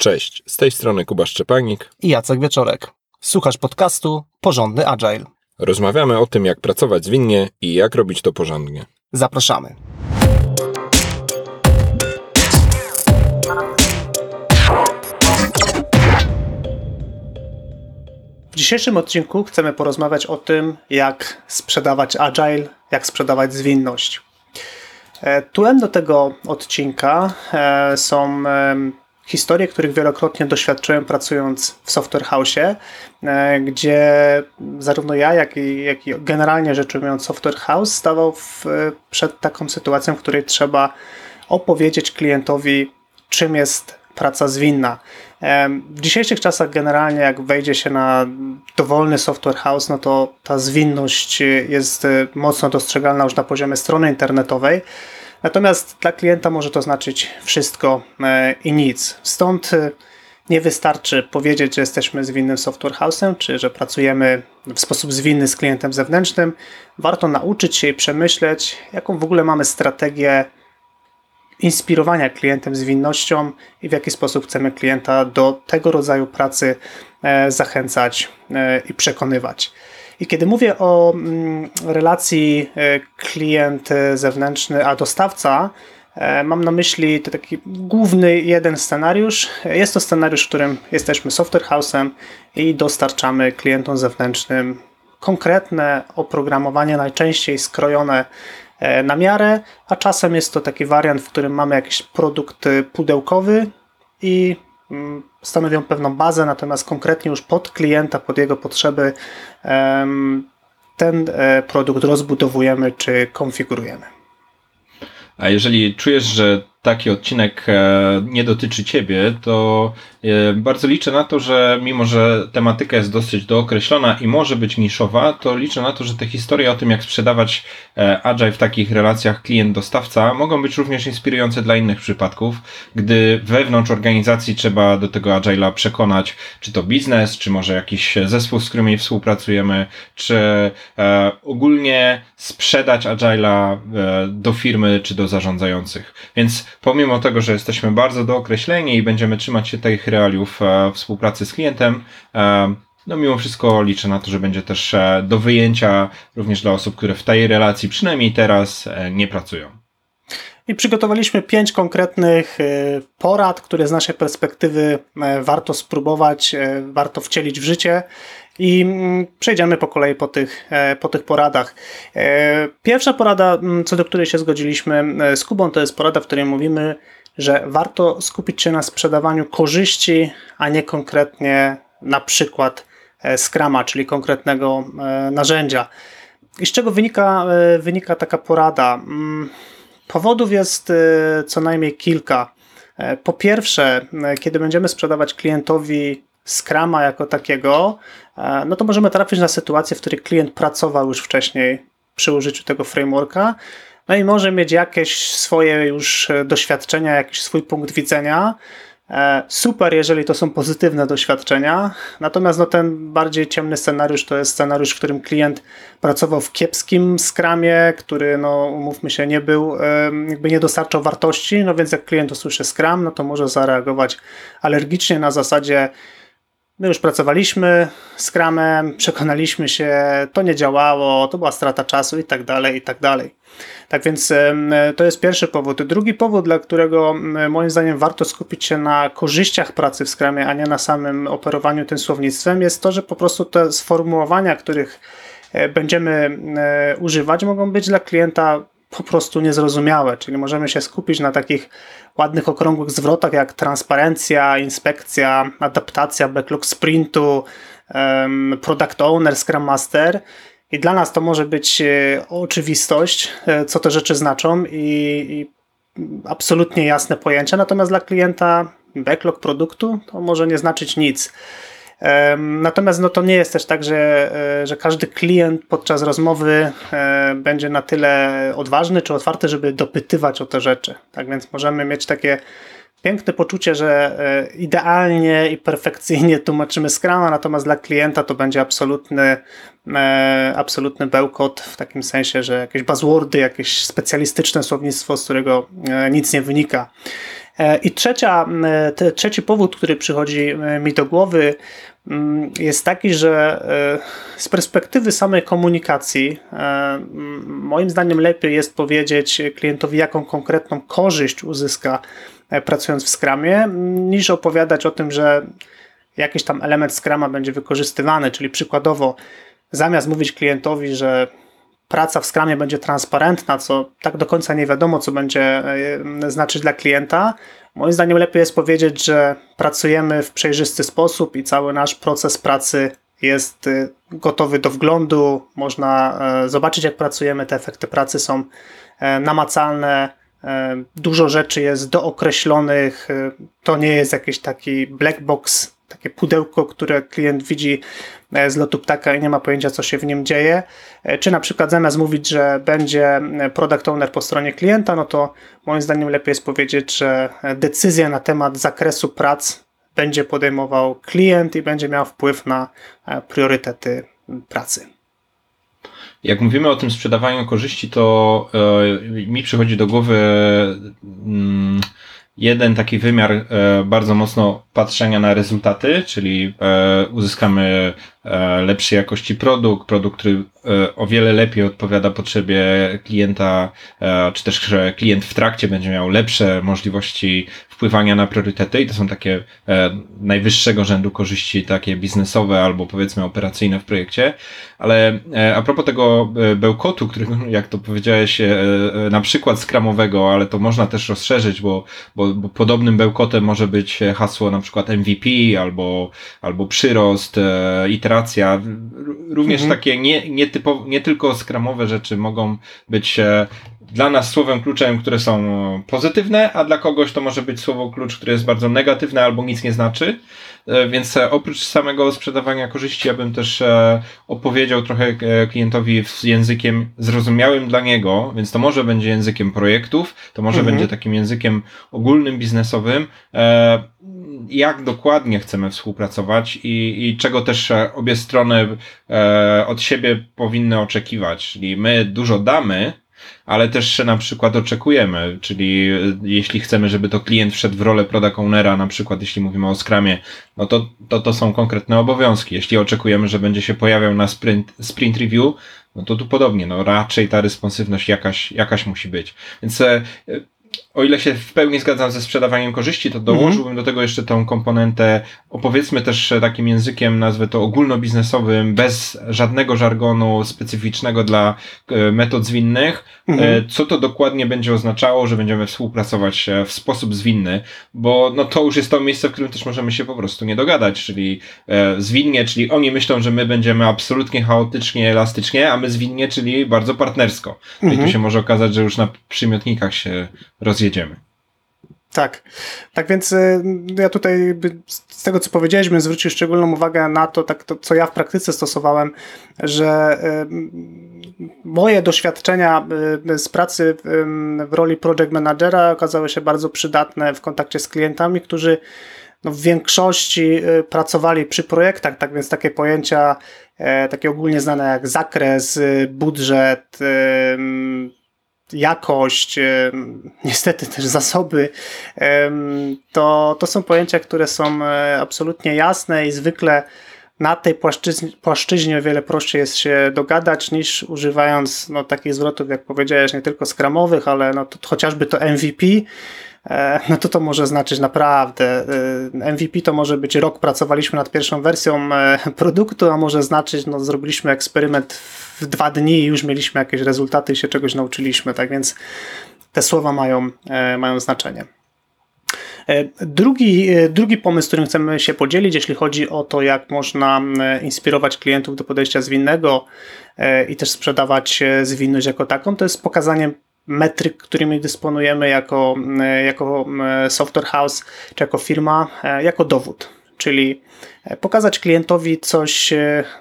Cześć, z tej strony Kuba Szczepanik i Jacek Wieczorek. Słuchasz podcastu Porządny Agile. Rozmawiamy o tym, jak pracować zwinnie i jak robić to porządnie. Zapraszamy. W dzisiejszym odcinku chcemy porozmawiać o tym, jak sprzedawać agile, jak sprzedawać zwinność. E, Tłem do tego odcinka e, są historie, których wielokrotnie doświadczyłem pracując w Software House, e, gdzie zarówno ja, jak i, jak i generalnie rzecz ujmując Software House stawał w, przed taką sytuacją, w której trzeba opowiedzieć klientowi, czym jest praca zwinna. W dzisiejszych czasach generalnie jak wejdzie się na dowolny software house, no to ta zwinność jest mocno dostrzegalna już na poziomie strony internetowej. Natomiast dla klienta może to znaczyć wszystko e, i nic. Stąd e, nie wystarczy powiedzieć, że jesteśmy zwinnym software house'em, czy że pracujemy w sposób zwinny z klientem zewnętrznym. Warto nauczyć się i przemyśleć, jaką w ogóle mamy strategię inspirowania klientem zwinnością i w jaki sposób chcemy klienta do tego rodzaju pracy e, zachęcać i przekonywać. I kiedy mówię o mm, relacji e, klient zewnętrzny a dostawca, e, Mam na myśli taki główny jeden scenariusz. Jest to scenariusz, w którym jesteśmy software house'em i dostarczamy klientom zewnętrznym konkretne oprogramowanie, najczęściej skrojone e, na miarę, a czasem jest to taki wariant, w którym mamy jakiś produkt pudełkowy i stanowią pewną bazę, natomiast konkretnie już pod klienta, pod jego potrzeby ten e, produkt rozbudowujemy czy konfigurujemy. A jeżeli czujesz, że taki odcinek e, nie dotyczy Ciebie, to bardzo liczę na to, że mimo, że tematyka jest dosyć dookreślona i może być niszowa, to liczę na to, że te historie o tym, jak sprzedawać e, Agile w takich relacjach klient-dostawca mogą być również inspirujące dla innych przypadków, gdy wewnątrz organizacji trzeba do tego Agile'a przekonać, czy to biznes, czy może jakiś zespół, z którymi współpracujemy, czy ogólnie sprzedać Agile'a do firmy, czy do zarządzających. Więc pomimo tego, że jesteśmy bardzo dookreśleni i będziemy trzymać się tych realiów e, współpracy z klientem, e, no mimo wszystko liczę na to, że będzie też e, do wyjęcia również dla osób, które w tej relacji przynajmniej teraz nie pracują. I przygotowaliśmy pięć konkretnych porad, które z naszej perspektywy warto spróbować, warto wcielić w życie i mm, przejdziemy po kolei po tych, po tych poradach. Pierwsza porada, mm, co do której się zgodziliśmy z Kubą, to jest porada, w której mówimy, że warto skupić się na sprzedawaniu korzyści, a nie konkretnie na przykład Scrama, czyli konkretnego narzędzia. I z czego wynika, wynika taka porada? Mm, powodów jest co najmniej kilka. Po pierwsze, kiedy będziemy sprzedawać klientowi Scrama jako takiego, e, no to możemy trafić na sytuację, w której klient pracował już wcześniej przy użyciu tego frameworka, no i może mieć jakieś swoje już e, doświadczenia, jakiś swój punkt widzenia. E, super, jeżeli to są pozytywne doświadczenia, natomiast no, ten bardziej ciemny scenariusz to jest scenariusz, w którym klient pracował w kiepskim skramie, który, no, umówmy się, nie był, jakby nie dostarczał wartości, no więc jak klient usłyszy skram, no to może zareagować alergicznie na zasadzie My już pracowaliśmy z Kramem, przekonaliśmy się, to nie działało, to była strata czasu i tak dalej, i tak dalej. Tak więc to jest pierwszy powód. Drugi powód, dla którego moim zdaniem warto skupić się na korzyściach pracy w Scrumie, a nie na samym operowaniu tym słownictwem, jest to, że po prostu te sformułowania, których e, będziemy e, używać, mogą być dla klienta po prostu niezrozumiałe, czyli możemy się skupić na takich ładnych okrągłych zwrotach jak transparencja, inspekcja, adaptacja, backlog sprintu, product owner, scrum master. I dla nas to może być e, oczywistość, e, co te rzeczy znaczą i, i absolutnie jasne pojęcie, natomiast dla klienta backlog produktu to może nie znaczyć nic. Natomiast no, to nie jest też tak, że, e, że każdy klient podczas rozmowy e, będzie na tyle odważny czy otwarty, żeby dopytywać o te rzeczy. Tak więc możemy mieć takie piękne poczucie, że e, idealnie i perfekcyjnie tłumaczymy Scrama, natomiast dla klienta to będzie absolutny, absolutny bełkot w takim sensie, że jakieś buzzwordy, jakieś specjalistyczne słownictwo, z którego nic nie wynika. I trzecia, trzeci powód, który przychodzi mi do głowy, mm, jest taki, że z perspektywy samej komunikacji, moim zdaniem lepiej jest powiedzieć klientowi, jaką konkretną korzyść uzyska pracując w Scrumie, niż opowiadać o tym, że jakiś tam element Scrama będzie wykorzystywany, czyli przykładowo zamiast mówić klientowi, że praca w Scrumie będzie transparentna, co tak do końca nie wiadomo, co będzie e, znaczyć dla klienta, moim zdaniem lepiej jest powiedzieć, że pracujemy w przejrzysty sposób i cały nasz proces pracy jest e, gotowy do wglądu, można e, zobaczyć jak pracujemy, te efekty pracy są namacalne, dużo rzeczy jest dookreślonych, to nie jest jakiś taki black box takie pudełko, które klient widzi e, z lotu ptaka i nie ma pojęcia, co się w nim dzieje. E, czy na przykład zamiast mówić, że będzie e, product owner po stronie klienta, no to moim zdaniem lepiej jest powiedzieć, że decyzja na temat zakresu prac będzie podejmował klient i będzie miał wpływ na priorytety pracy. Jak mówimy o tym sprzedawaniu korzyści, to mi przychodzi do głowy. Jeden taki wymiar e, bardzo mocno patrzenia na rezultaty, czyli e, uzyskamy lepszej jakości produkt, produkt, który o wiele lepiej odpowiada potrzebie klienta, czy też, że klient w trakcie będzie miał lepsze możliwości wpływania na priorytety i to są takie najwyższego rzędu korzyści, takie biznesowe albo powiedzmy operacyjne w projekcie. Ale a propos tego bełkotu, który, jak to powiedziałeś, na przykład skramowego, ale to można też rozszerzyć, bo, bo, bo podobnym bełkotem może być hasło na przykład MVP albo, albo przyrost, e, iteracja. Również mhm. takie nie, nie, tylko skramowe rzeczy mogą być e, dla nas słowem kluczem, które są pozytywne, a dla kogoś to może być słowo klucz, które jest bardzo negatywne albo nic nie znaczy. E, więc e, oprócz samego sprzedawania korzyści, ja bym też opowiedział trochę klientowi z językiem zrozumiałym dla niego, więc to może będzie językiem projektów, to może mhm. będzie takim językiem ogólnym, biznesowym, jak dokładnie chcemy współpracować i, i czego też obie strony od siebie powinny oczekiwać. Czyli my dużo damy, ale też na przykład oczekujemy, czyli e, jeśli chcemy, żeby to klient wszedł w rolę product ownera, na przykład jeśli mówimy o Scrumie, no to, to to są konkretne obowiązki. Jeśli oczekujemy, że będzie się pojawiał na sprint, sprint review, no to tu podobnie, no raczej ta responsywność jakaś, jakaś musi być. Więc e, o ile się w pełni zgadzam ze sprzedawaniem korzyści, to dołożyłbym mm-hmm. do tego jeszcze tą komponentę, opowiedzmy też takim językiem, nazwę to ogólnobiznesowym, bez żadnego żargonu specyficznego dla e, metod zwinnych, mm-hmm. co to dokładnie będzie oznaczało, że będziemy współpracować e, w sposób zwinny, bo no to już jest to miejsce, w którym też możemy się po prostu nie dogadać, czyli zwinnie, czyli oni myślą, że my będziemy absolutnie chaotycznie, elastycznie, a my zwinnie, czyli bardzo partnersko. Mm-hmm. I tu mhm. się może okazać, że już na przymiotnikach się rozjedziemy. Tak. Tak więc y, ja tutaj z tego, co powiedzieliśmy, zwrócił szczególną uwagę na to, tak to, co ja w praktyce stosowałem, że y, moje doświadczenia y, z pracy w roli project managera okazały się bardzo przydatne w kontakcie z klientami, którzy no, w większości pracowali przy projektach, tak więc takie pojęcia, e, takie ogólnie znane jak zakres, budżet, jakość, niestety też zasoby, to, to są pojęcia, które są e, absolutnie jasne i zwykle na tej płaszczyźnie, płaszczyźnie o wiele prościej jest się dogadać niż używając no, takich zwrotów, jak powiedziałeś, nie tylko skramowych, ale no, to, chociażby to MVP, no to to może znaczyć naprawdę. E, MVP to może być rok pracowaliśmy nad pierwszą wersją e, produktu, a może znaczyć, no zrobiliśmy eksperyment w dwa dni i już mieliśmy jakieś rezultaty i się czegoś nauczyliśmy, tak więc te słowa mają, mają znaczenie. Drugi, drugi pomysł, którym chcemy się podzielić, jeśli chodzi o to, jak można inspirować klientów do podejścia zwinnego i też sprzedawać zwinność jako taką, to jest pokazanie metryk, którymi dysponujemy jako, e, jako e, software house czy jako firma, e, jako dowód. Czyli pokazać klientowi coś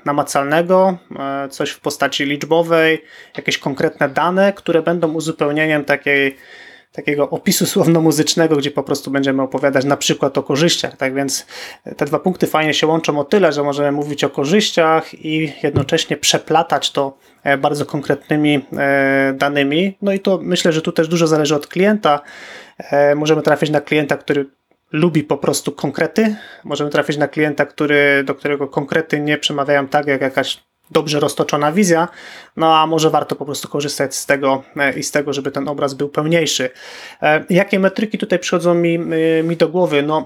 namacalnego, coś w postaci liczbowej, jakieś konkretne dane, które będą uzupełnieniem takiej takiego opisu słowno-muzycznego, gdzie po prostu będziemy opowiadać na przykład o korzyściach. Tak więc te dwa punkty fajnie się łączą o tyle, że możemy mówić o korzyściach i jednocześnie przeplatać to e, bardzo konkretnymi e, danymi. No i to myślę, że tu też dużo zależy od klienta. E, możemy trafić na klienta, który lubi po prostu konkrety. Możemy trafić na klienta, który, do którego konkrety nie przemawiają tak, jak jakaś dobrze roztoczona wizja, no a może warto po prostu korzystać z tego e, i z tego, żeby ten obraz był pełniejszy. E, jakie metryki tutaj przychodzą mi, e, mi do głowy? No,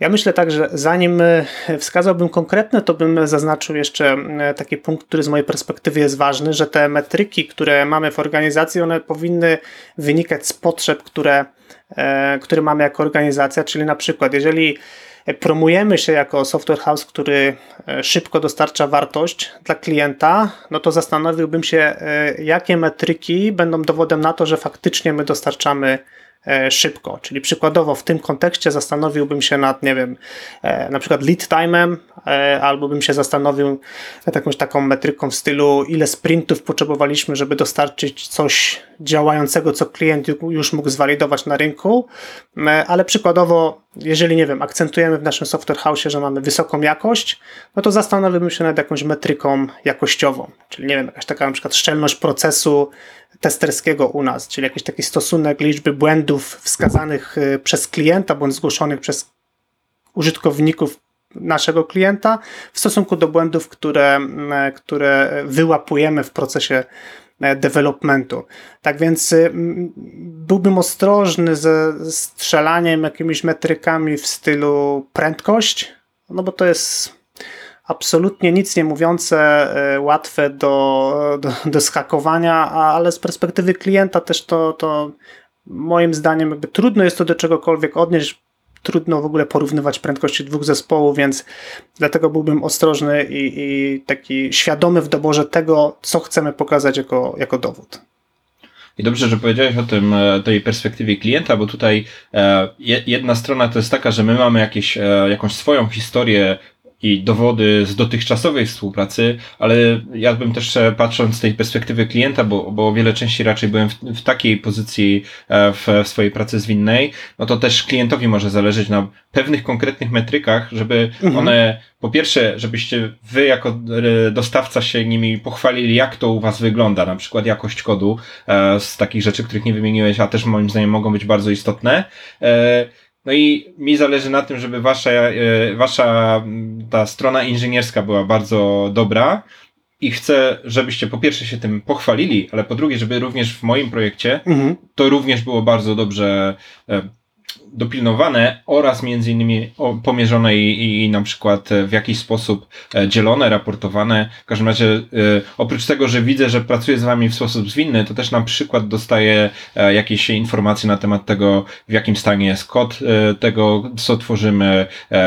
ja myślę tak, że zanim wskazałbym konkretne, to bym zaznaczył jeszcze taki punkt, który z mojej perspektywy jest ważny, że te metryki, które mamy w organizacji, one powinny wynikać z potrzeb, które, które mamy jako organizacja, czyli na przykład, jeżeli promujemy się jako software house, który e, szybko dostarcza wartość dla klienta, no to zastanowiłbym się, e, jakie metryki będą dowodem na to, że faktycznie my dostarczamy E, szybko. Czyli przykładowo w tym kontekście zastanowiłbym się nad, nie wiem, na przykład lead time'em, albo bym się zastanowił nad jakąś taką metryką w stylu, ile sprintów potrzebowaliśmy, żeby dostarczyć coś działającego, co klient już mógł zwalidować na rynku. Ale przykładowo, jeżeli, nie wiem, akcentujemy w naszym software house, że mamy wysoką jakość, no to zastanowiłbym się nad jakąś metryką jakościową. Czyli, nie wiem, jakaś taka na przykład szczelność procesu, testerskiego u nas, czyli jakiś taki stosunek liczby błędów wskazanych y, przez klienta bądź zgłoszonych przez użytkowników naszego klienta w stosunku do błędów, które, mm, które wyłapujemy w procesie developmentu. Tak więc y, byłbym ostrożny ze strzelaniem jakimiś metrykami w stylu prędkość, no bo to jest absolutnie nic nie mówiące, e, łatwe do, do, do skakowania, ale z perspektywy klienta też to, to moim zdaniem jakby trudno jest to do czegokolwiek odnieść, trudno w ogóle porównywać prędkości dwóch zespołów, więc dlatego byłbym ostrożny i, i taki świadomy w doborze tego, co chcemy pokazać jako, jako dowód. I dobrze, że powiedziałeś o tym, e, tej perspektywie klienta, bo tutaj e, jedna strona to jest taka, że my mamy jakieś, jakąś swoją historię i dowody z dotychczasowej współpracy, ale ja bym też e, patrząc z tej perspektywy klienta, bo, bo o wiele częściej raczej byłem w, w takiej pozycji e, w, w swojej pracy zwinnej, no to też klientowi może zależeć na pewnych konkretnych metrykach, żeby mhm. one, po pierwsze, żebyście wy jako e, dostawca się nimi pochwalili, jak to u was wygląda, na przykład jakość kodu z takich rzeczy, których nie wymieniłeś, a też moim zdaniem mogą być bardzo istotne. No i mi zależy na tym, żeby wasza, e, wasza ta strona inżynierska była bardzo dobra i chcę, żebyście po pierwsze się tym pochwalili, ale po drugie, żeby również w moim projekcie mhm. to również było bardzo dobrze e, dopilnowane oraz między innymi pomierzone i, i na przykład w jakiś sposób e, dzielone, raportowane. W każdym razie e, oprócz tego, że widzę, że pracuję z wami w sposób zwinny, to też na przykład dostaję e, jakieś informacje na temat tego, w jakim stanie jest kod tego, co tworzymy,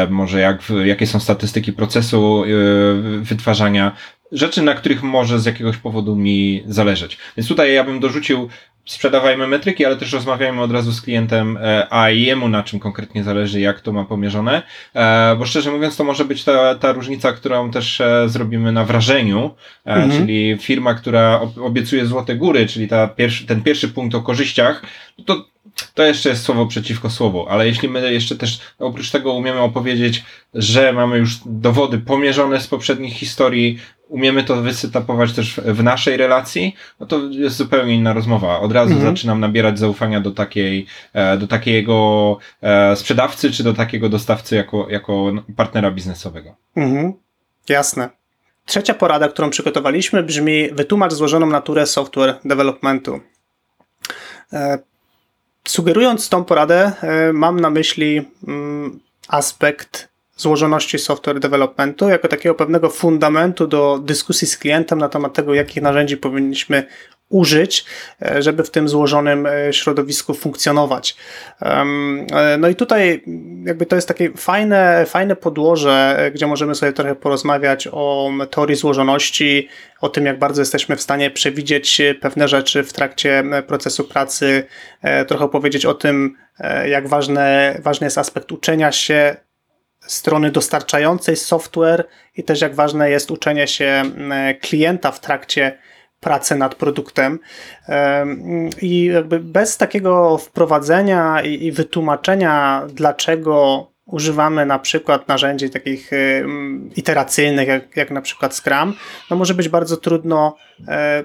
może jak, jakie są statystyki procesu wytwarzania rzeczy, na których może z jakiegoś powodu mi zależeć. Więc tutaj ja bym dorzucił sprzedawajmy metryki, ale też rozmawiajmy od razu z klientem, e, a jemu na czym konkretnie zależy, jak to ma pomierzone, e, bo szczerze mówiąc to może być ta, ta różnica, którą też e, zrobimy na wrażeniu, mhm. czyli firma, która obiecuje złote góry, czyli ta pierwszy, ten pierwszy punkt o korzyściach, to to jeszcze jest słowo przeciwko słowu, ale jeśli my jeszcze też oprócz tego umiemy opowiedzieć, że mamy już dowody pomierzone z poprzednich historii, umiemy to wysytapować też w naszej relacji, no to jest zupełnie inna rozmowa. Od razu mhm. zaczynam nabierać zaufania do takiej, e, do takiego e, sprzedawcy, czy do takiego dostawcy jako, jako partnera biznesowego. Mhm. Jasne. Trzecia porada, którą przygotowaliśmy brzmi wytłumacz złożoną naturę software developmentu. E, sugerując tą poradę, mam na myśli mm, aspekt złożoności software developmentu, jako takiego pewnego fundamentu do dyskusji z klientem na temat tego, jakich narzędzi powinniśmy użyć, e, żeby w tym złożonym e, środowisku funkcjonować. E, no i tutaj jakby to jest takie fajne, fajne podłoże, gdzie możemy sobie trochę porozmawiać o teorii złożoności, o tym, jak bardzo jesteśmy w stanie przewidzieć pewne rzeczy w trakcie procesu pracy, trochę powiedzieć o tym, jak ważne, ważny jest aspekt uczenia się, strony dostarczającej software i też jak ważne jest uczenie się klienta w trakcie pracę nad produktem. I jakby bez takiego wprowadzenia i, wytłumaczenia, dlaczego używamy na przykład narzędzi takich iteracyjnych, jak, jak na przykład Scrum, no może być bardzo trudno e,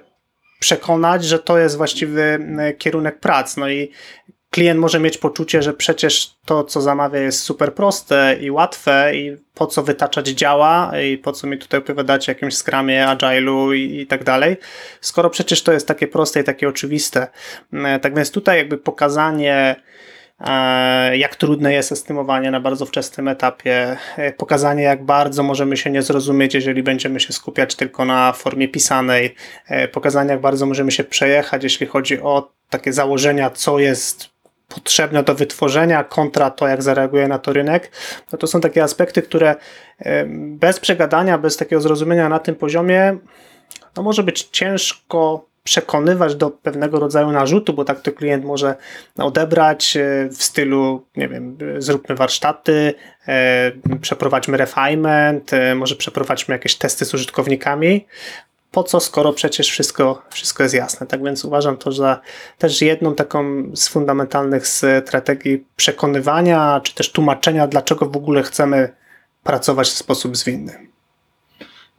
przekonać, że to jest właściwy kierunek prac. No i klient może mieć poczucie, że przecież to, co zamawia, jest super proste i łatwe, i po co wytaczać działa, i po co mi tutaj opowiadać o jakimś skramie, agile'u i, i tak dalej, skoro przecież to jest takie proste i takie oczywiste. E, tak więc tutaj jakby pokazanie, e, jak trudne jest estymowanie na bardzo wczesnym etapie, e, pokazanie, jak bardzo możemy się nie zrozumieć, jeżeli będziemy się skupiać tylko na formie pisanej, pokazanie, jak bardzo możemy się przejechać, jeśli chodzi o takie założenia, co jest potrzebne do wytworzenia kontra to, jak zareaguje na to rynek, no to są takie aspekty, które bez przegadania, bez takiego zrozumienia na tym poziomie, no może być ciężko przekonywać do pewnego rodzaju narzutu, bo tak to klient może odebrać e, w stylu, nie wiem, zróbmy warsztaty, e, przeprowadźmy refinement, e, może przeprowadźmy jakieś testy z użytkownikami, po co, skoro przecież wszystko, wszystko jest jasne. Tak więc uważam to za też jedną taką z fundamentalnych strategii przekonywania, czy też tłumaczenia, dlaczego w ogóle chcemy pracować w sposób zwinny.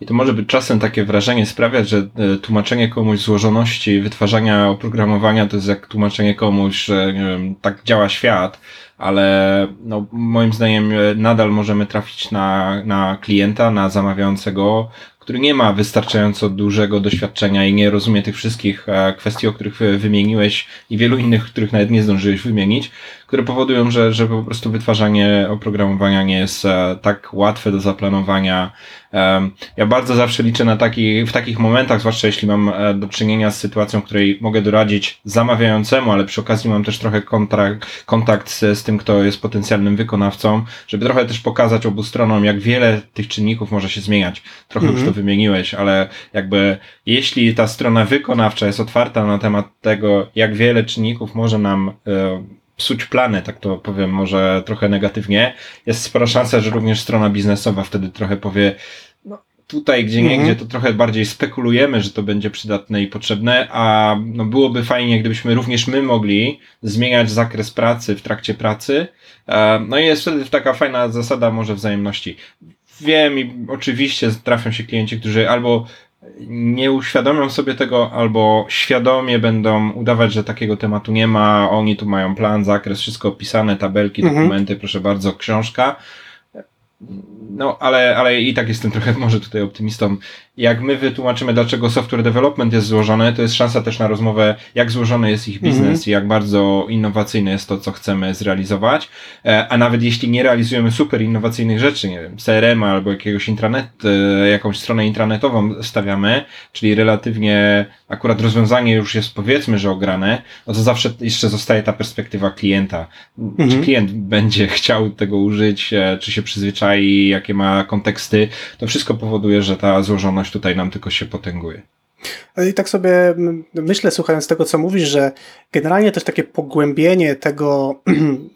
I to może być czasem takie wrażenie sprawiać, że e, tłumaczenie komuś złożoności wytwarzania oprogramowania to jest jak tłumaczenie komuś, że wiem, tak działa świat, ale no, moim zdaniem e, nadal możemy trafić na, na klienta, na zamawiającego, który nie ma wystarczająco dużego doświadczenia i nie rozumie tych wszystkich e, kwestii, o których wymieniłeś i wielu innych, których nawet nie zdążyłeś wymienić, które powodują, że, że po prostu wytwarzanie oprogramowania nie jest e, tak łatwe do zaplanowania. Ja bardzo zawsze liczę na taki, w takich momentach, zwłaszcza jeśli mam e, do czynienia z sytuacją, w której mogę doradzić zamawiającemu, ale przy okazji mam też trochę kontrakt, kontakt z, z tym, kto jest potencjalnym wykonawcą, żeby trochę też pokazać obu stronom, jak wiele tych czynników może się zmieniać. Trochę już to mhm. wymieniłeś, ale jakby jeśli ta strona wykonawcza jest otwarta na temat tego, jak wiele czynników może nam e, psuć plany, tak to powiem może trochę negatywnie, jest spora szansa, że również strona biznesowa wtedy trochę powie, no tutaj gdzie nie, mhm. gdzie to trochę bardziej spekulujemy, że to będzie przydatne i potrzebne, a no byłoby fajnie, gdybyśmy również my mogli zmieniać zakres pracy w trakcie pracy. E, no i jest wtedy taka fajna zasada może wzajemności. Wiem i oczywiście trafią się klienci, którzy albo nie uświadomią sobie tego, albo świadomie będą udawać, że takiego tematu nie ma. Oni tu mają plan, zakres, wszystko opisane, tabelki, mhm. dokumenty, proszę bardzo, książka. No, ale, ale i tak jestem trochę może tutaj optymistą. Jak my wytłumaczymy, dlaczego software development jest złożony, to jest szansa też na rozmowę, jak złożony jest ich biznes mm -hmm. i jak bardzo innowacyjne jest to, co chcemy zrealizować. E, a nawet jeśli nie realizujemy super innowacyjnych rzeczy, nie wiem, CRM albo jakiegoś intranet, e, jakąś stronę intranetową stawiamy, czyli relatywnie akurat rozwiązanie już jest powiedzmy, że ograne, no to zawsze jeszcze zostaje ta perspektywa klienta. Czy mhm. klient będzie chciał tego użyć, e, czy się przyzwyczai, jakie ma konteksty, to wszystko powoduje, że ta złożoność tutaj nam tylko się potęguje. I tak sobie myślę, słuchając tego, co mówisz, że generalnie też takie pogłębienie tego,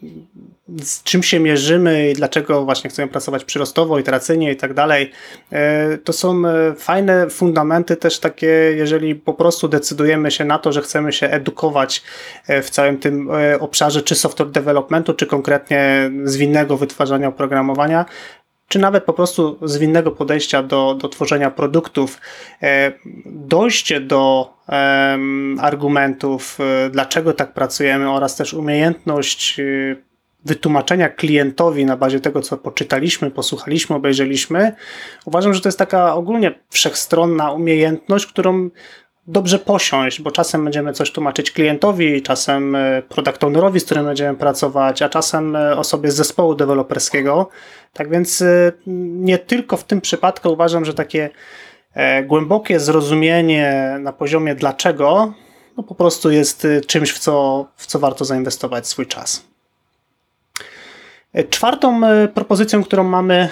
z czym się mierzymy i dlaczego właśnie chcemy pracować przyrostowo, iteracyjnie i tak dalej, e, to są e, fajne fundamenty też takie, jeżeli po prostu decydujemy się na to, że chcemy się edukować e, w całym tym obszarze, czy software developmentu, czy konkretnie zwinnego wytwarzania oprogramowania, czy nawet po prostu zwinnego podejścia do, do tworzenia produktów, e, dojście do argumentów, e, dlaczego tak pracujemy, oraz też umiejętność e, wytłumaczenia klientowi na bazie tego, co poczytaliśmy, posłuchaliśmy, obejrzeliśmy, uważam, że to jest taka ogólnie wszechstronna umiejętność, którą dobrze posiąść, bo czasem będziemy coś tłumaczyć klientowi, czasem e, product ownerowi, z którym będziemy pracować, a czasem e, osobie z zespołu deweloperskiego. Tak więc e, nie tylko w tym przypadku uważam, że takie głębokie zrozumienie na poziomie dlaczego no po prostu jest czymś, w co, w co warto zainwestować swój czas. Czwartą propozycją, którą mamy,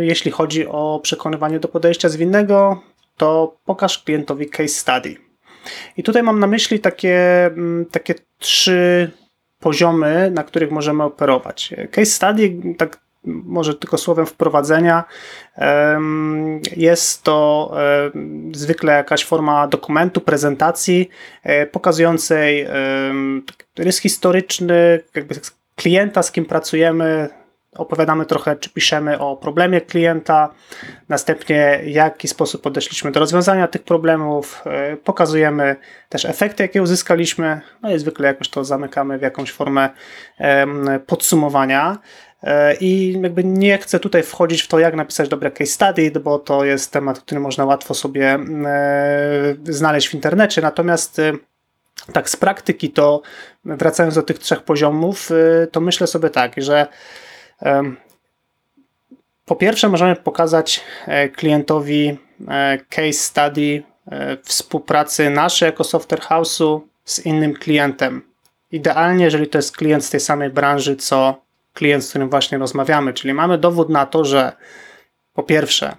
jeśli chodzi o przekonywanie do podejścia zwinnego, to pokaż klientowi case study. I tutaj mam na myśli takie, mm, takie trzy poziomy, na których możemy operować. Case study, tak może tylko słowem wprowadzenia. Jest to zwykle jakaś forma dokumentu, prezentacji e, pokazującej rys historyczny, jakby klienta, z kim pracujemy, opowiadamy trochę, czy piszemy o problemie klienta, następnie w jaki sposób podeszliśmy do rozwiązania tych problemów, e, pokazujemy też efekty, jakie uzyskaliśmy, no i zwykle jakoś to zamykamy w jakąś formę podsumowania. E, I jakby nie chcę tutaj wchodzić w to, jak napisać dobre case study, bo to jest temat, który można łatwo sobie e, znaleźć w internecie. Natomiast tak z praktyki to wracając do tych trzech poziomów, to myślę sobie tak, że po pierwsze, możemy pokazać e, klientowi e, case study e, współpracy naszej jako software house'u z innym klientem. Idealnie, jeżeli to jest klient z tej samej branży, co klient, z którym właśnie rozmawiamy. Czyli mamy dowód na to, że po pierwsze,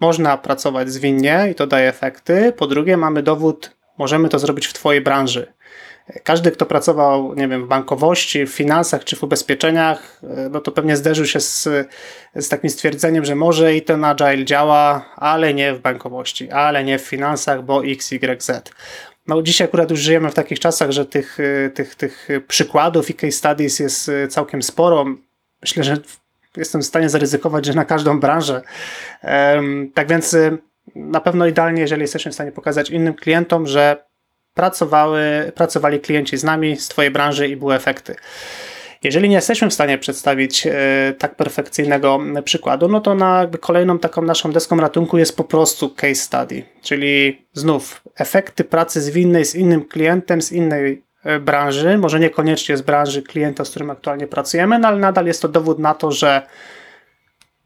można pracować zwinnie i to daje efekty. Po drugie, mamy dowód, możemy to zrobić w Twojej branży. Każdy, kto pracował, nie wiem, w bankowości, w finansach czy w ubezpieczeniach, e, no to pewnie zderzył się z, z takim stwierdzeniem, że może i ten agile działa, ale nie w bankowości, ale nie w finansach, bo X, Y, Z. No dzisiaj akurat już żyjemy w takich czasach, że tych, e, tych, tych przykładów i case studies jest e, całkiem sporo. Myślę, że jestem w stanie zaryzykować, że na każdą branżę. Tak więc na pewno idealnie, jeżeli jesteśmy w stanie pokazać innym klientom, że pracowały, pracowali klienci z nami, z Twojej branży i były efekty. Jeżeli nie jesteśmy w stanie przedstawić e, tak perfekcyjnego przykładu, no to na kolejną taką naszą deską ratunku jest po prostu case study, czyli znów efekty pracy zwinnej z innym klientem, z innej e, branży, może niekoniecznie z branży klienta, z którym aktualnie pracujemy, no ale nadal jest to dowód na to, że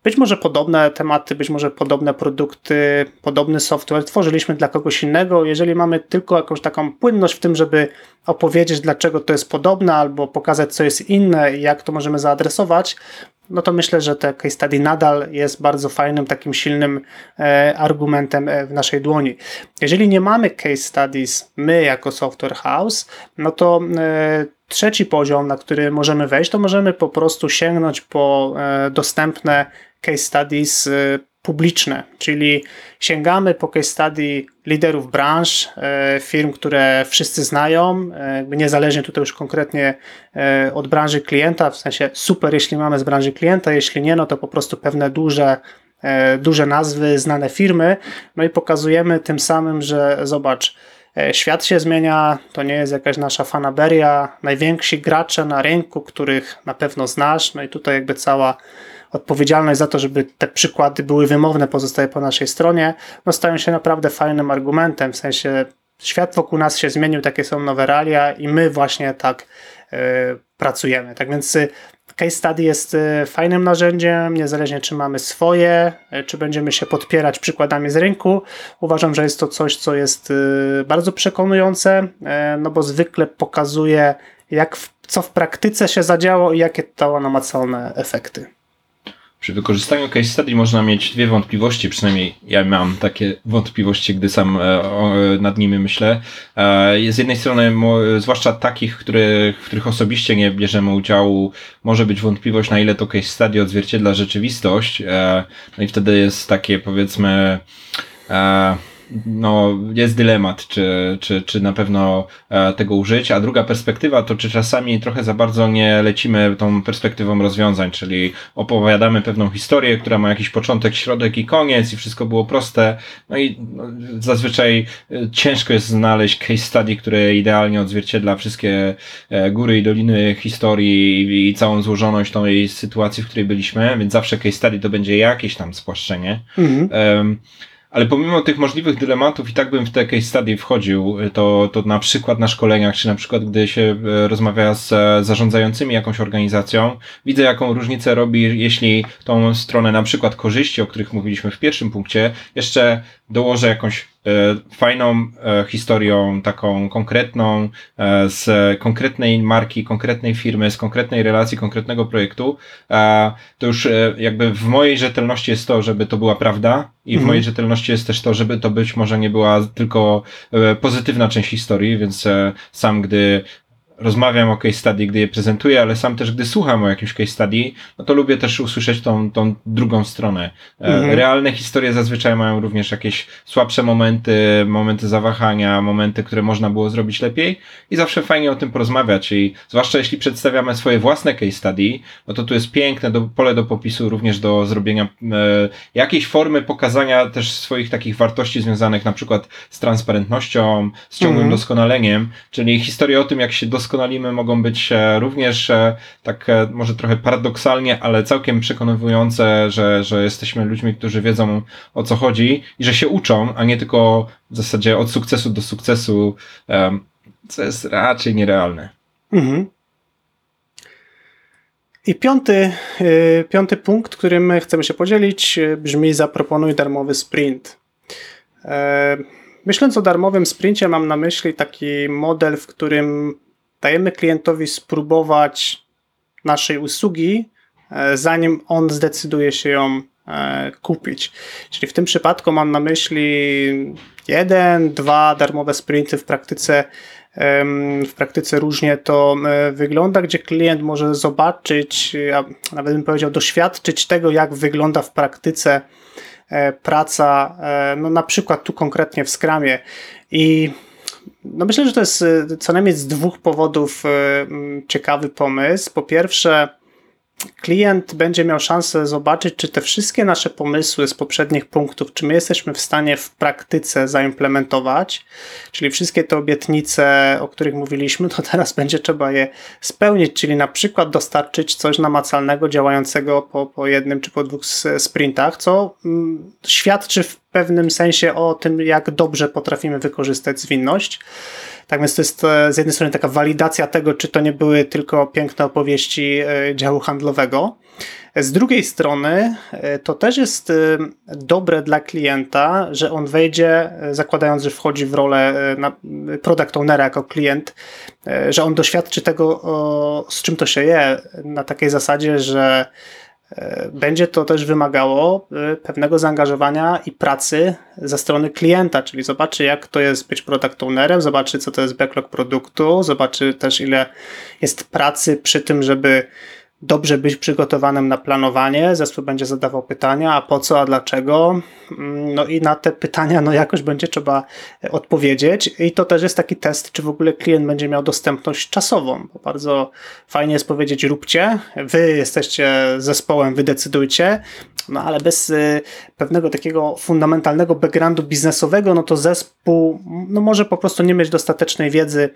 być może podobne tematy, być może podobne produkty, podobny software tworzyliśmy dla kogoś innego. Jeżeli mamy tylko jakąś taką płynność w tym, żeby opowiedzieć, dlaczego to jest podobne, albo pokazać, co jest inne i jak to możemy zaadresować, no to myślę, że te case study nadal jest bardzo fajnym, takim silnym e, argumentem e, w naszej dłoni. Jeżeli nie mamy case studies, my jako software house, no to e, trzeci poziom, na który możemy wejść, to możemy po prostu sięgnąć po dostępne case studies y, publiczne, czyli sięgamy po case study liderów branż, y, firm, które wszyscy znają, y, niezależnie tutaj już konkretnie od branży klienta, w sensie super, jeśli mamy z branży klienta, jeśli nie, no to po prostu pewne duże duże nazwy, znane firmy, no i pokazujemy tym samym, że zobacz, świat się zmienia, to nie jest jakaś nasza fanaberia, najwięksi gracze na rynku, których na pewno znasz, no i tutaj jakby cała odpowiedzialność za to, żeby te przykłady były wymowne, pozostaje po naszej stronie, no stają się naprawdę fajnym argumentem, w sensie świat wokół nas się zmienił, takie są nowe realia i my właśnie tak y, pracujemy. Tak więc y, case study jest y, fajnym narzędziem, niezależnie czy mamy swoje, czy będziemy się podpierać przykładami z rynku. Uważam, że jest to coś, co jest bardzo przekonujące, no bo zwykle pokazuje, jak co w praktyce się zadziało i jakie to namacalne efekty. Przy wykorzystaniu case study można mieć dwie wątpliwości, przynajmniej ja mam takie wątpliwości, gdy sam e, nad nimi myślę. E, z jednej strony, zwłaszcza takich, które, w których osobiście nie bierzemy udziału, może być wątpliwość, na ile to case study odzwierciedla rzeczywistość. E, no i wtedy jest takie, powiedzmy, no, jest dylemat, czy, czy, czy na pewno e, tego użyć. A druga perspektywa to, czy czasami trochę za bardzo nie lecimy tą perspektywą rozwiązań, czyli opowiadamy pewną historię, która ma jakiś początek, środek i koniec i wszystko było proste. No i no, zazwyczaj e, ciężko jest znaleźć case study, które idealnie odzwierciedla wszystkie e, góry i doliny historii i, i całą złożoność tej sytuacji, w której byliśmy, więc zawsze case study to będzie jakieś tam spłaszczenie. Mhm. Um, ale pomimo tych możliwych dylematów i tak bym w te case study wchodził, to, to na przykład na szkoleniach, czy na przykład gdy się e, rozmawia z e, zarządzającymi jakąś organizacją, widzę jaką różnicę robi, jeśli tą stronę na przykład korzyści, o których mówiliśmy w pierwszym punkcie, jeszcze dołożę jakąś fajną e, historią, taką konkretną, e, z konkretnej marki, konkretnej firmy, z konkretnej relacji, konkretnego projektu, to już jakby w mojej rzetelności jest to, żeby to była prawda i w mhm. mojej rzetelności jest też to, żeby to być może nie była tylko pozytywna część historii, więc sam gdy rozmawiam o case study, gdy je prezentuję, ale sam też, gdy słucham o jakimś case study, no to lubię też usłyszeć tą, tą drugą stronę. E, Mhm. Realne historie zazwyczaj mają również jakieś słabsze momenty, momenty zawahania, momenty, które można było zrobić lepiej i zawsze fajnie o tym porozmawiać i zwłaszcza jeśli przedstawiamy swoje własne case study, no to tu jest piękne do, pole do popisu również do zrobienia e, jakiejś formy pokazania też swoich takich wartości związanych na przykład z transparentnością, z ciągłym Mhm. doskonaleniem, czyli historie o tym, jak się doskonalimy mogą być e, również e, tak e, może trochę paradoksalnie, ale całkiem przekonujące, że, że jesteśmy ludźmi, którzy wiedzą o co chodzi i że się uczą, a nie tylko w zasadzie od sukcesu do sukcesu, co jest raczej nierealne. Mhm. I piąty, piąty punkt, którym my chcemy się podzielić, brzmi zaproponuj darmowy sprint. Myśląc o darmowym sprincie, mam na myśli taki model, w którym dajemy klientowi spróbować naszej usługi, e, zanim on zdecyduje się ją e, kupić. Czyli w tym przypadku mam na myśli jeden, dwa darmowe sprinty w praktyce W praktyce różnie to e, wygląda, gdzie klient może zobaczyć, a nawet bym powiedział, doświadczyć tego, jak wygląda w praktyce praca, no na przykład tu konkretnie w Scrumie. I no myślę, że to jest e, co najmniej z dwóch powodów m, ciekawy pomysł. Po pierwsze, klient będzie miał szansę zobaczyć, czy te wszystkie nasze pomysły z poprzednich punktów, czy my jesteśmy w stanie w praktyce zaimplementować, czyli wszystkie te obietnice, o których mówiliśmy, to teraz będzie trzeba je spełnić, czyli na przykład dostarczyć coś namacalnego, działającego po, po jednym czy po dwóch sprintach, co mm, świadczy w pewnym sensie o tym, jak dobrze potrafimy wykorzystać zwinność. Tak więc to jest e, z jednej strony taka walidacja tego, czy to nie były tylko piękne opowieści e, działu handlowego. Z drugiej strony e, to też jest dobre dla klienta, że on wejdzie, zakładając, że wchodzi w rolę product ownera jako klient, że on doświadczy tego, z czym to się je, na takiej zasadzie, że będzie to też wymagało e, pewnego zaangażowania i pracy ze strony klienta, czyli zobaczy, jak to jest być product ownerem, zobaczy, co to jest backlog produktu, zobaczy też, ile jest pracy przy tym, żeby dobrze być przygotowanym na planowanie. Zespół będzie zadawał pytania, a po co, a dlaczego. Mm, No i na te pytania, no jakoś będzie trzeba odpowiedzieć. I to też jest taki test, czy w ogóle klient będzie miał dostępność czasową, bo bardzo fajnie jest powiedzieć, róbcie, wy jesteście zespołem, wy decydujcie, no ale bez y, pewnego takiego fundamentalnego backgroundu biznesowego, no to zespół no może po prostu nie mieć dostatecznej wiedzy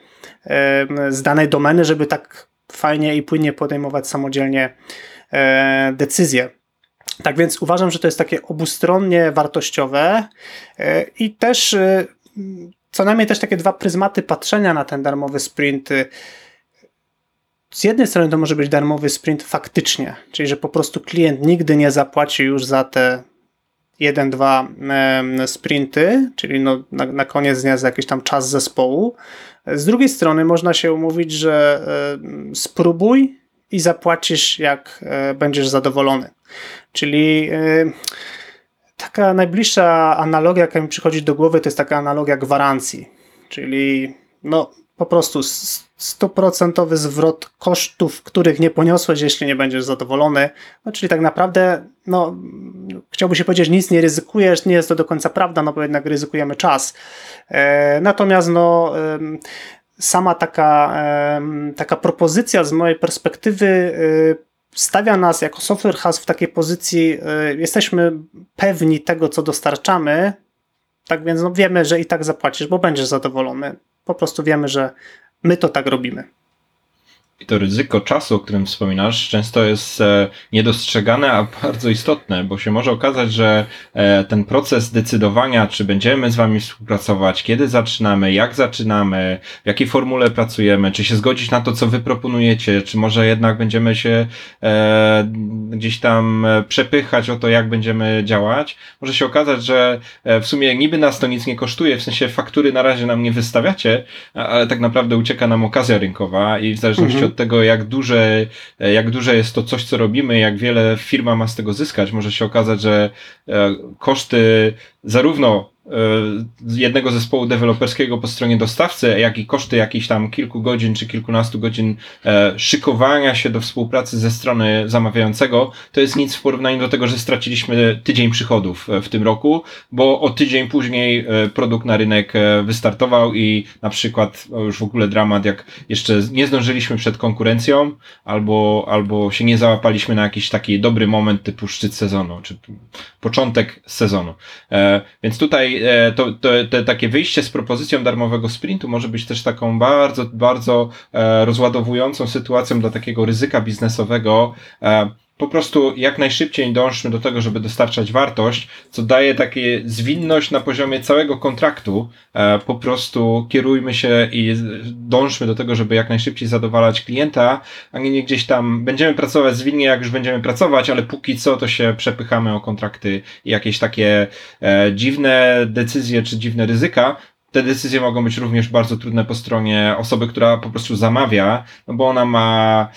em, z danej domeny, żeby tak fajnie i płynnie podejmować samodzielnie e, decyzje. Tak więc uważam, że to jest takie obustronnie wartościowe i też co najmniej też takie dwa pryzmaty patrzenia na ten darmowy sprint. Z jednej strony to może być darmowy sprint faktycznie, czyli że po prostu klient nigdy nie zapłaci już za te jeden, dwa sprinty, czyli no na, na koniec dnia za jakiś tam czas zespołu. Z drugiej strony można się umówić, że spróbuj i zapłacisz jak e, będziesz zadowolony. Czyli e, taka najbliższa analogia, jaka mi przychodzi do głowy, to jest taka analogia gwarancji. Czyli no po prostu stuprocentowy zwrot kosztów, których nie poniosłeś, jeśli nie będziesz zadowolony. No, czyli tak naprawdę, no, chciałby się powiedzieć, nic nie ryzykujesz, nie jest to do końca prawda, no bo jednak ryzykujemy czas. E, natomiast, no, em, sama taka, em, taka propozycja z mojej perspektywy y, stawia nas jako software house w takiej pozycji, y, jesteśmy pewni tego, co dostarczamy, tak więc no, wiemy, że i tak zapłacisz, bo będziesz zadowolony. Po prostu wiemy, że my to tak robimy. I to ryzyko czasu, o którym wspominasz, często jest e, niedostrzegane, a bardzo istotne, bo się może okazać, że e, ten proces decydowania, czy będziemy z Wami współpracować, kiedy zaczynamy, jak zaczynamy, w jakiej formule pracujemy, czy się zgodzić na to, co Wy proponujecie, czy może jednak będziemy się e, gdzieś tam przepychać o to, jak będziemy działać, może się okazać, że w sumie niby nas to nic nie kosztuje, w sensie faktury na razie nam nie wystawiacie, ale tak naprawdę ucieka nam okazja rynkowa i w zależności Mhm. od tego, jak duże, e, jak duże jest to coś, co robimy, jak wiele firma ma z tego zyskać, może się okazać, że e, koszty zarówno jednego zespołu deweloperskiego po stronie dostawcy, jak i koszty jakichś tam kilku godzin czy kilkunastu godzin e, szykowania się do współpracy ze strony zamawiającego, to jest nic w porównaniu do tego, że straciliśmy tydzień przychodów w tym roku, bo o tydzień później produkt na rynek wystartował i na przykład już w ogóle dramat, jak jeszcze nie zdążyliśmy przed konkurencją, albo, albo się nie załapaliśmy na jakiś taki dobry moment typu szczyt sezonu, czy początek sezonu. Więc tutaj E, to, to, to takie wyjście z propozycją darmowego sprintu może być też taką bardzo, bardzo e, rozładowującą sytuacją dla takiego ryzyka biznesowego. E, po prostu jak najszybciej dążmy do tego, żeby dostarczać wartość, co daje takie zwinność na poziomie całego kontraktu. Po prostu kierujmy się i dążmy do tego, żeby jak najszybciej zadowalać klienta, a nie gdzieś tam będziemy pracować zwinnie, jak już będziemy pracować, ale póki co to się przepychamy o kontrakty i jakieś takie dziwne decyzje czy dziwne ryzyka, te decyzje mogą być również bardzo trudne po stronie osoby, która po prostu zamawia, no bo ona ma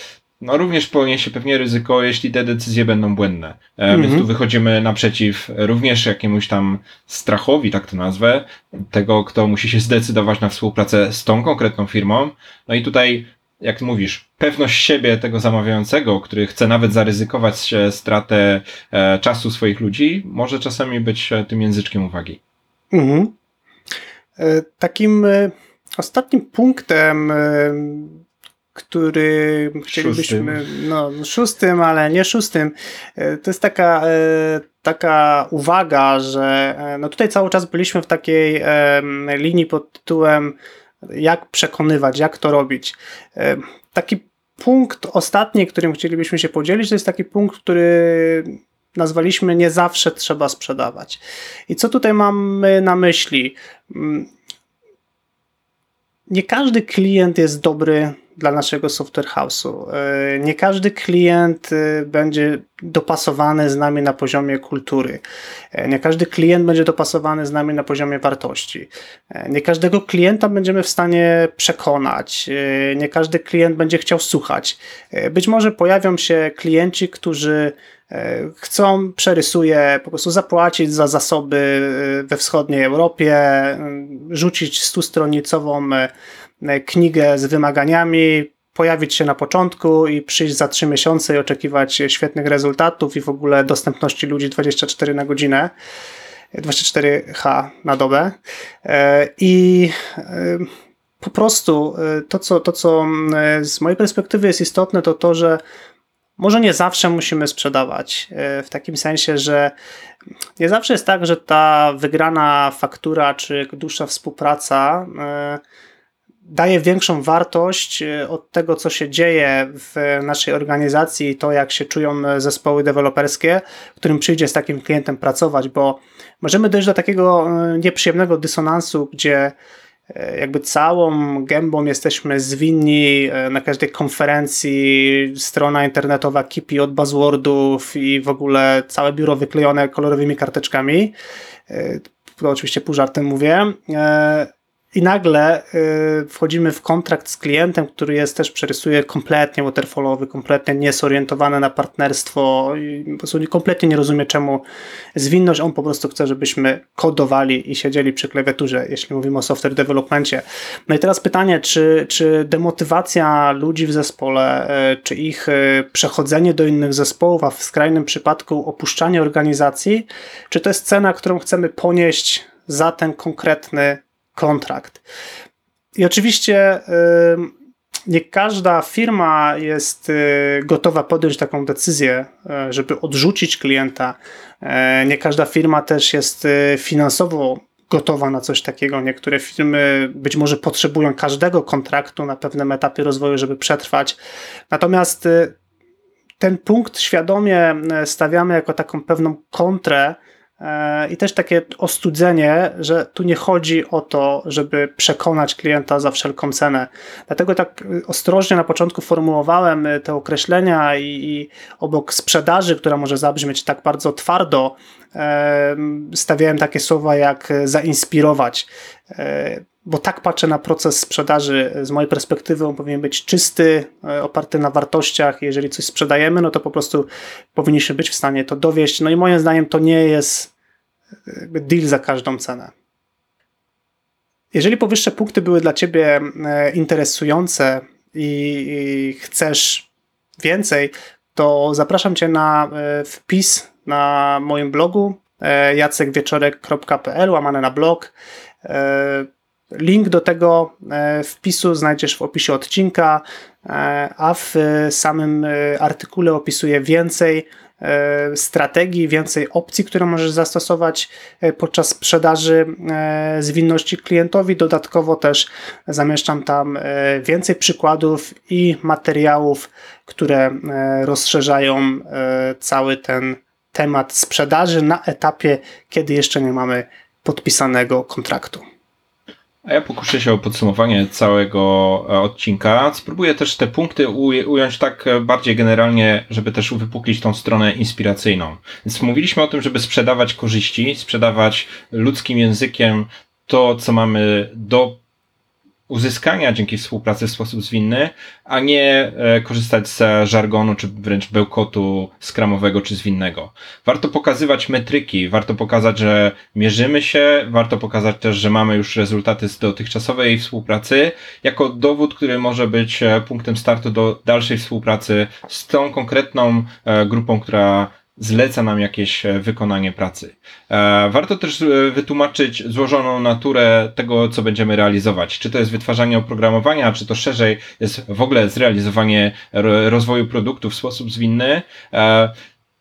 no również poniesie pewnie ryzyko, jeśli te decyzje będą błędne. Mm -hmm. Więc tu wychodzimy naprzeciw również jakiemuś tam strachowi, tak to nazwę, tego, kto musi się zdecydować na współpracę z tą konkretną firmą. No i tutaj, jak mówisz, pewność siebie tego zamawiającego, który chce nawet zaryzykować stratę e, czasu swoich ludzi, może czasami być e, tym języczkiem uwagi. Mhm. Takim ostatnim punktem, który chcielibyśmy, szóstym. no szóstym, ale nie szóstym, to jest taka, taka uwaga, że no tutaj cały czas byliśmy w takiej linii pod tytułem jak przekonywać, jak to robić. Taki punkt ostatni, którym chcielibyśmy się podzielić, to jest taki punkt, który nazwaliśmy nie zawsze trzeba sprzedawać. I co tutaj mamy na myśli? Nie każdy klient jest dobry dla naszego software house'u. E, nie każdy klient e, będzie dopasowany z nami na poziomie kultury. E, nie każdy klient będzie dopasowany z nami na poziomie wartości. Nie każdego klienta będziemy w stanie przekonać. Nie każdy klient będzie chciał słuchać. Być może pojawią się klienci, którzy chcą, przerysuję, po prostu zapłacić za zasoby we wschodniej Europie, rzucić stustronicową E, knigę z wymaganiami, pojawić się na początku i przyjść za 3 miesiące i oczekiwać świetnych rezultatów i w ogóle dostępności ludzi 24 na godzinę. 24H na dobę. E, I e, po prostu to co, to, co z mojej perspektywy jest istotne, to to, że może nie zawsze musimy sprzedawać. W takim sensie, że nie zawsze jest tak, że ta wygrana faktura czy dłuższa współpraca daje większą wartość e, od tego, co się dzieje w naszej organizacji i to, jak się czują e, zespoły deweloperskie, którym przyjdzie z takim klientem pracować, bo możemy dojść do takiego e, nieprzyjemnego dysonansu, gdzie jakby całą gębą jesteśmy zwinni na każdej konferencji, strona internetowa kipi od buzzwordów i w ogóle całe biuro wyklejone kolorowymi karteczkami. To oczywiście pół żartem mówię i nagle y, wchodzimy w kontrakt z klientem, który jest też przerysuje kompletnie waterfallowy, kompletnie niesorientowany na partnerstwo i kompletnie nie rozumie czemu zwinność, on po prostu chce, żebyśmy kodowali i siedzieli przy klawiaturze, jeśli mówimy o software developmentie. No i teraz pytanie, czy, czy demotywacja ludzi w zespole, y, czy ich y, przechodzenie do innych zespołów, a w skrajnym przypadku opuszczanie organizacji, czy to jest cena, którą chcemy ponieść za ten konkretny kontrakt. I oczywiście nie każda firma jest y, gotowa podjąć taką decyzję, y, żeby odrzucić klienta. Nie każda firma też jest y, finansowo gotowa na coś takiego. Niektóre firmy być może potrzebują każdego kontraktu na pewnym etapie rozwoju, żeby przetrwać. Natomiast ten punkt świadomie stawiamy jako taką pewną kontrę I też takie ostudzenie, że tu nie chodzi o to, żeby przekonać klienta za wszelką cenę. Dlatego tak ostrożnie na początku formułowałem te określenia i, i obok sprzedaży, która może zabrzmieć tak bardzo twardo, e, stawiałem takie słowa jak zainspirować e, bo tak patrzę na proces sprzedaży. Z mojej perspektywy on powinien być czysty, oparty na wartościach. Jeżeli coś sprzedajemy, no to po prostu powinniśmy być w stanie to dowieść. No i moim zdaniem to nie jest deal za każdą cenę. Jeżeli powyższe punkty były dla Ciebie e, interesujące i, chcesz więcej, to zapraszam Cię na e, wpis na moim blogu e, jacekwieczorek.pl łamane na blog. Link do tego wpisu znajdziesz w opisie odcinka, a w samym artykule opisuję więcej strategii, więcej opcji, które możesz zastosować e, podczas sprzedaży e, zwinności klientowi. Dodatkowo też zamieszczam tam więcej przykładów i materiałów, które rozszerzają cały ten temat sprzedaży na etapie, kiedy jeszcze nie mamy podpisanego kontraktu. A ja pokuszę się o podsumowanie całego e, odcinka. Spróbuję też te punkty ująć tak e, bardziej generalnie, żeby też uwypuklić tą stronę inspiracyjną. Więc mówiliśmy o tym, żeby sprzedawać korzyści, sprzedawać ludzkim językiem to, co mamy do uzyskania dzięki współpracy w sposób zwinny, a nie e, korzystać z żargonu, czy wręcz bełkotu skramowego czy zwinnego. Warto pokazywać metryki, warto pokazać, że mierzymy się, warto pokazać też, że mamy już rezultaty z dotychczasowej współpracy, jako dowód, który może być e, punktem startu do dalszej współpracy z tą konkretną e, grupą, która zleca nam jakieś e, wykonanie pracy. E, warto też e, wytłumaczyć złożoną naturę tego, co będziemy realizować. Czy to jest wytwarzanie oprogramowania, czy to szerzej jest w ogóle zrealizowanie rozwoju produktu w sposób zwinny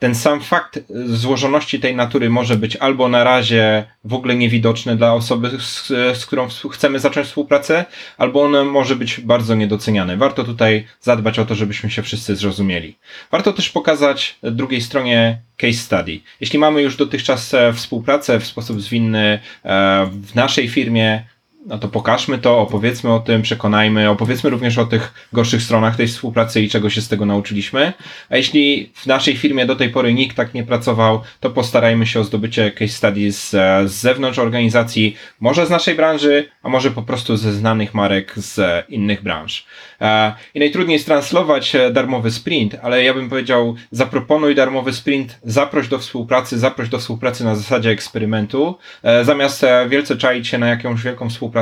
ten sam fakt złożoności tej natury może być albo na razie w ogóle niewidoczny dla osoby, z, z, którą chcemy zacząć współpracę, albo on może być bardzo niedoceniany. Warto tutaj zadbać o to, żebyśmy się wszyscy zrozumieli. Warto też pokazać drugiej stronie case study. Jeśli mamy już dotychczas e, współpracę w sposób zwinny e, w naszej firmie, no to pokażmy to, opowiedzmy o tym, przekonajmy, opowiedzmy również o tych gorszych stronach tej współpracy i czego się z tego nauczyliśmy. A jeśli w naszej firmie do tej pory nikt tak nie pracował, to postarajmy się o zdobycie case studies z, z zewnątrz organizacji, może z naszej branży, a może po prostu ze znanych marek z innych branż. E, I najtrudniej jest translować e, darmowy sprint, ale ja bym powiedział, zaproponuj darmowy sprint, zaproś do współpracy, zaproś do współpracy na zasadzie eksperymentu, e, zamiast wielce czaić się na jakąś wielką współpracę,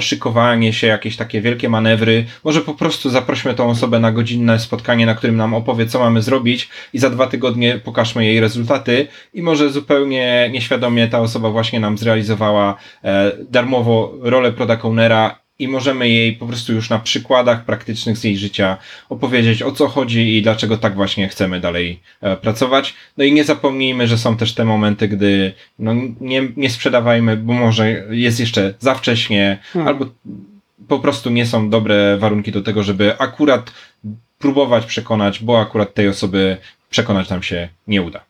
szykowanie się, jakieś takie wielkie manewry. Może po prostu zaprośmy tą osobę na godzinne spotkanie, na którym nam opowie, co mamy zrobić i za dwa tygodnie pokażmy jej rezultaty i może zupełnie nieświadomie ta osoba właśnie nam zrealizowała darmowo rolę product ownera i możemy jej po prostu już na przykładach praktycznych z jej życia opowiedzieć o co chodzi i dlaczego tak właśnie chcemy dalej e, pracować. No i nie zapomnijmy, że są też te momenty, gdy no, nie, nie sprzedawajmy, bo może jest jeszcze za wcześnie, hmm. albo po prostu nie są dobre warunki do tego, żeby akurat próbować przekonać, bo akurat tej osoby przekonać nam się nie uda.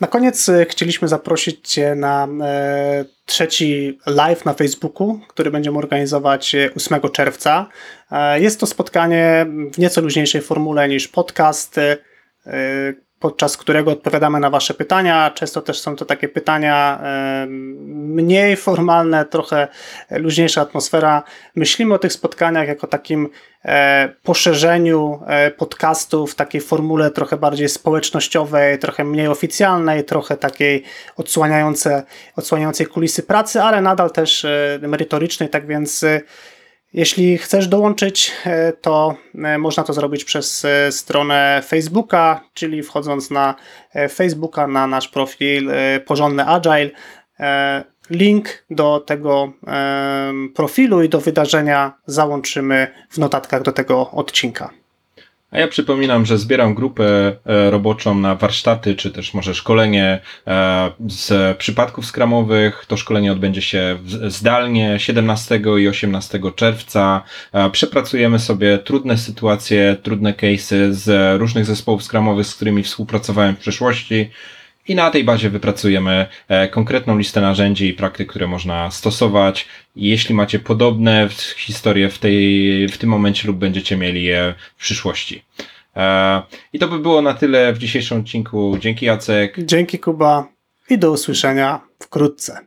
Na koniec e, chcieliśmy zaprosić Cię na e, trzeci live na Facebooku, który będziemy organizować 8 e, czerwca. Jest to spotkanie w nieco luźniejszej formule niż podcast podczas którego odpowiadamy na Wasze pytania. Często też są to takie pytania mniej formalne, trochę luźniejsza atmosfera. Myślimy o tych spotkaniach jako takim e, poszerzeniu e, podcastu w takiej formule trochę bardziej społecznościowej, trochę mniej oficjalnej, trochę takiej odsłaniające, odsłaniającej kulisy pracy, ale nadal też e, merytorycznej, tak więc jeśli chcesz dołączyć, e, to e, można to zrobić przez e, stronę Facebooka, czyli wchodząc na Facebooka, na nasz profil Porządny Agile. Link do tego profilu i do wydarzenia załączymy w notatkach do tego odcinka. A ja przypominam, że zbieram grupę e, roboczą na warsztaty, czy też może szkolenie e, z przypadków skramowych. To szkolenie odbędzie się zdalnie 17 i 18 czerwca. E, przepracujemy sobie trudne sytuacje, trudne case'y z różnych zespołów skramowych, z którymi współpracowałem w przeszłości i na tej bazie wypracujemy e, konkretną listę narzędzi i praktyk, które można stosować. Jeśli macie podobne historie w, tej, w tym momencie lub będziecie mieli je w przyszłości. E, I to by było na tyle w dzisiejszym odcinku. Dzięki Jacek. Dzięki Kuba i do usłyszenia wkrótce.